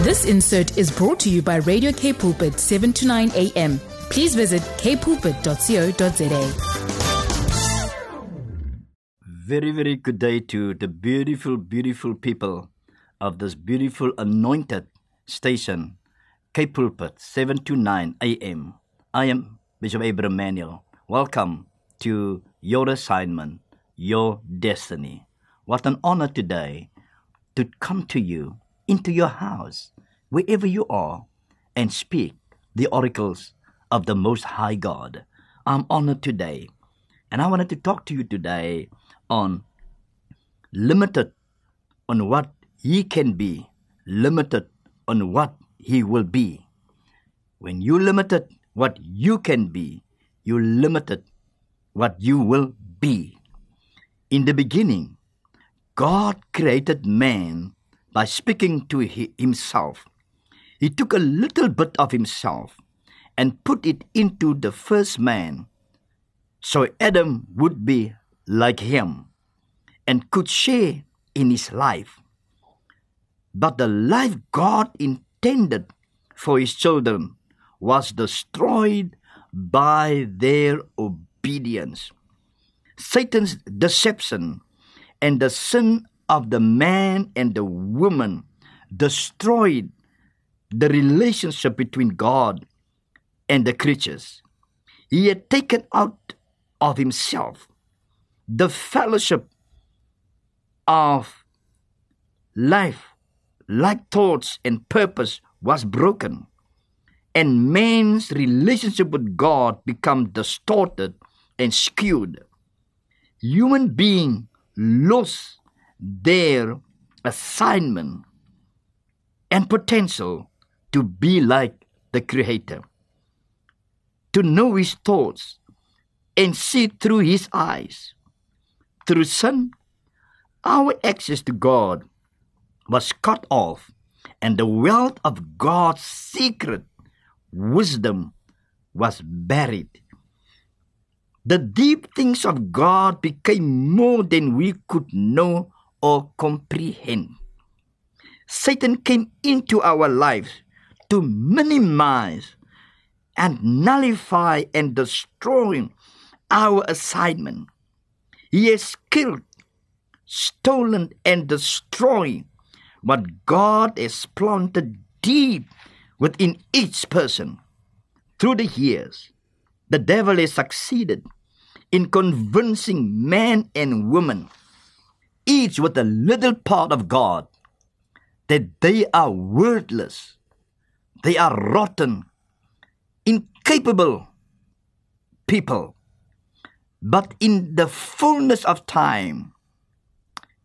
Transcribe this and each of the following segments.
This insert is brought to you by Radio K Pulpit 7 to 9 a.m. Please visit kpulpit.co.za. Very, very good day to the beautiful, beautiful people of this beautiful anointed station, K Pulpit, 7 to 9 a.m. I am Bishop Abraham Manuel. Welcome to your assignment, your destiny. What an honor today to come to you into your house, wherever you are, and speak the oracles of the Most High God. I'm honored today, and I wanted to talk to you today on limited on what He can be, limited on what He will be. When you limited what you can be, you limited what you will be. In the beginning, God created man by speaking to himself. He took a little bit of himself and put it into the first man so Adam would be like him and could share in his life. But the life God intended for his children was destroyed by their obedience. Satan's deception and the sin of the man and the woman destroyed the relationship between God and the creatures. He had taken out of himself the fellowship of life, like thoughts and purpose was broken, and man's relationship with God become distorted and skewed. Human being lost their assignment and potential to be like the Creator, to know His thoughts and see through His eyes. Through sin, our access to God was cut off, and the wealth of God's secret wisdom was buried. The deep things of God became more than we could know or comprehend. Satan came into our lives to minimize and nullify and destroy our assignment. He has killed, stolen, and destroyed what God has planted deep within each person. Through the years, the devil has succeeded in convincing man and woman, each with a little part of God, that they are worthless, they are rotten, incapable people. But in the fullness of time,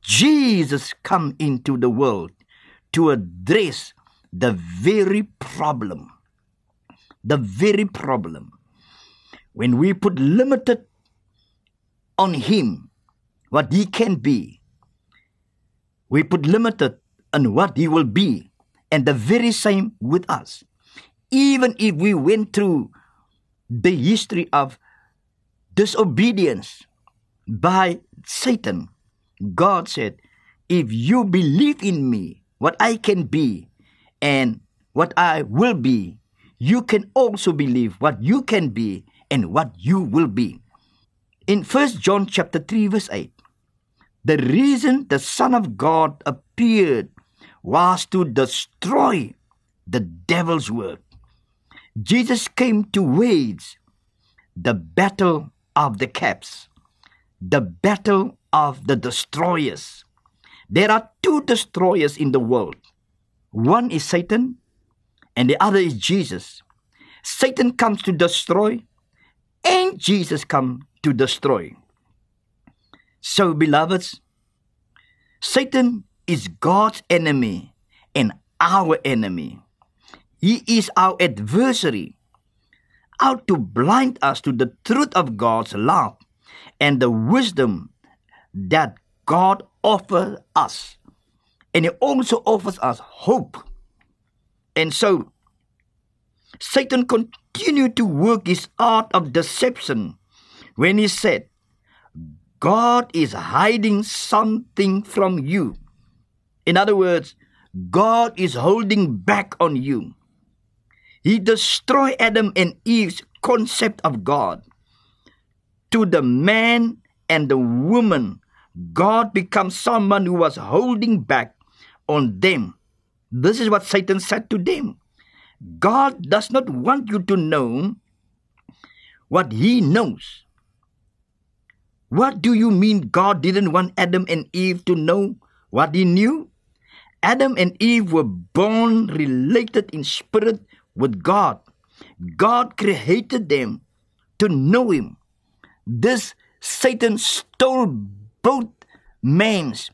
Jesus come into the world to address the very problem. The very problem. When we put limited on him, what he can be, we put limited on what he will be, and the very same with us. Even if we went through the history of disobedience by Satan, God said, If you believe in me, what I can be, and what I will be, you can also believe what you can be and what you will be. In 1 John chapter 3 verse 8, the reason the Son of God appeared was to destroy the devil's work. Jesus came to wage the battle of the caps, the battle of the destroyers. There are two destroyers in the world. One is Satan, and the other is Jesus. Satan comes to destroy, and Jesus come to destroy. So, beloveds, Satan is God's enemy and our enemy. He is our adversary, out to blind us to the truth of God's love and the wisdom that God offers us. And He also offers us hope. And so, Satan continued to work his art of deception when he said, God is hiding something from you. In other words, God is holding back on you. He destroyed Adam and Eve's concept of God. To the man and the woman, God becomes someone who was holding back on them. This is what Satan said to them. God does not want you to know what he knows. What do you mean God didn't want Adam and Eve to know what he knew? Adam and Eve were born related in spirit with God. God created them to know him. This Satan stole both man's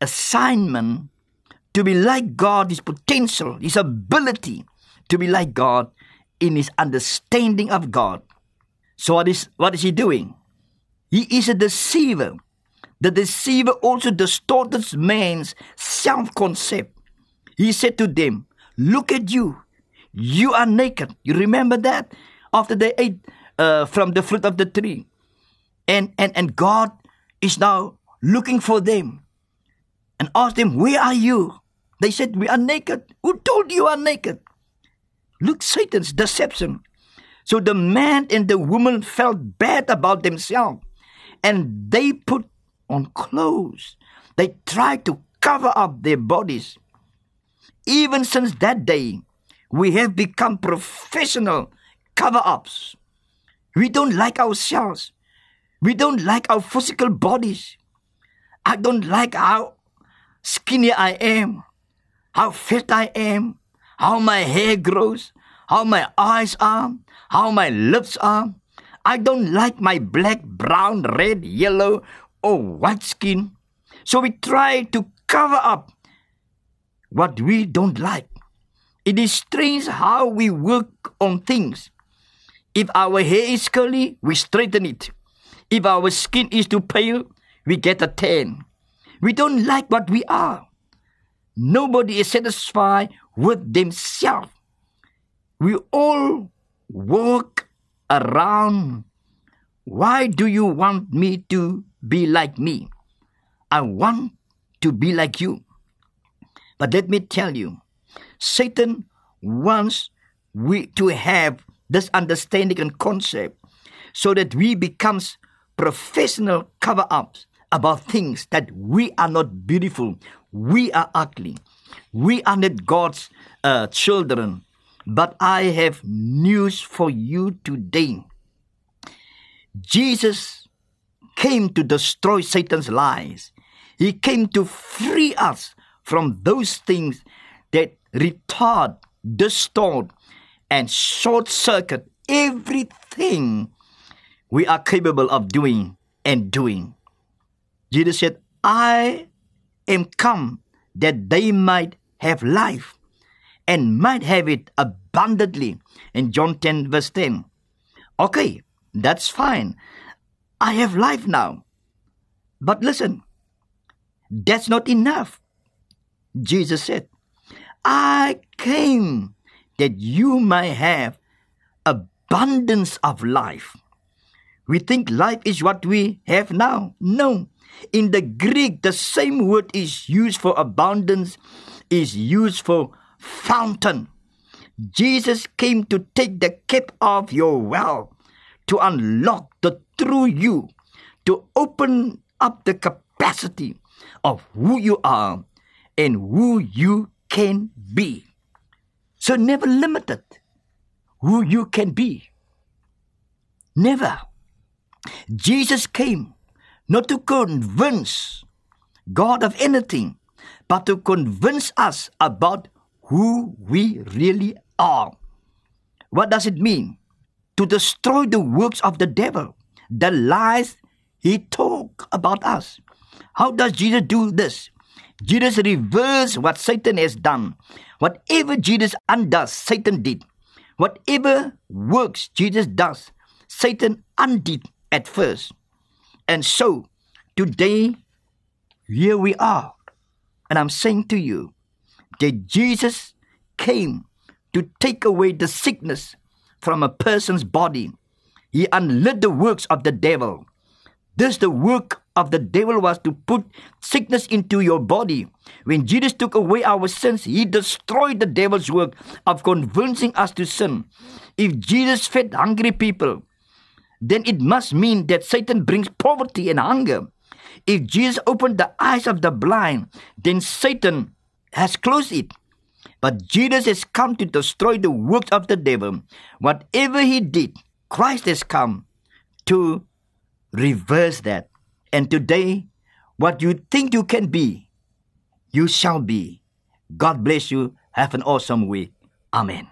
assignment to be like God, his potential, his ability to be like God in his understanding of God. So what is what is he doing? He is a deceiver. The deceiver also distorts man's self-concept. He said to them, Look at you. You are naked. You remember that? After they ate uh, from the fruit of the tree. And, and, and God is now looking for them and asked them, Where are you? They said, We are naked. Who told you are naked? Look, Satan's deception. So the man and the woman felt bad about themselves and they put on clothes. They tried to cover up their bodies. Even since that day, we have become professional cover ups. We don't like ourselves. We don't like our physical bodies. I don't like how skinny I am how fat I am, how my hair grows, how my eyes are, how my lips are. I don't like my black, brown, red, yellow, or white skin. So we try to cover up what we don't like. It is strange how we work on things. If our hair is curly, we straighten it. If our skin is too pale, we get a tan. We don't like what we are. Nobody is satisfied with themselves. We all walk around. Why do you want me to be like me? I want to be like you. But let me tell you, Satan wants we to have this understanding and concept so that we becomes professional cover-ups about things that we are not beautiful, we are ugly. We are not God's uh, children. But I have news for you today. Jesus came to destroy Satan's lies. He came to free us from those things that retard, distort, and short circuit everything we are capable of doing and doing. Jesus said, I am come that they might have life and might have it abundantly. In John 10, verse 10. Okay, that's fine. I have life now. But listen, that's not enough. Jesus said, I came that you might have abundance of life. We think life is what we have now. No, in the Greek, the same word is used for abundance, is used for fountain. Jesus came to take the cap off your well, to unlock the true you, to open up the capacity of who you are and who you can be. So never limited who you can be. Never. Jesus came not to convince God of anything, but to convince us about who we really are. What does it mean? To destroy the works of the devil, the lies he talk about us. How does Jesus do this? Jesus reverses what Satan has done. Whatever Jesus undoes, Satan did. Whatever works Jesus does, Satan undid at first. And so, today, here we are. And I'm saying to you that Jesus came to take away the sickness from a person's body. He unlit the works of the devil. This the work of the devil was to put sickness into your body. When Jesus took away our sins, he destroyed the devil's work of convincing us to sin. If Jesus fed hungry people, then it must mean that Satan brings poverty and hunger. If Jesus opened the eyes of the blind, then Satan has closed it. But Jesus has come to destroy the works of the devil. Whatever he did, Christ has come to reverse that. And today, what you think you can be, you shall be. God bless you. Have an awesome week. Amen.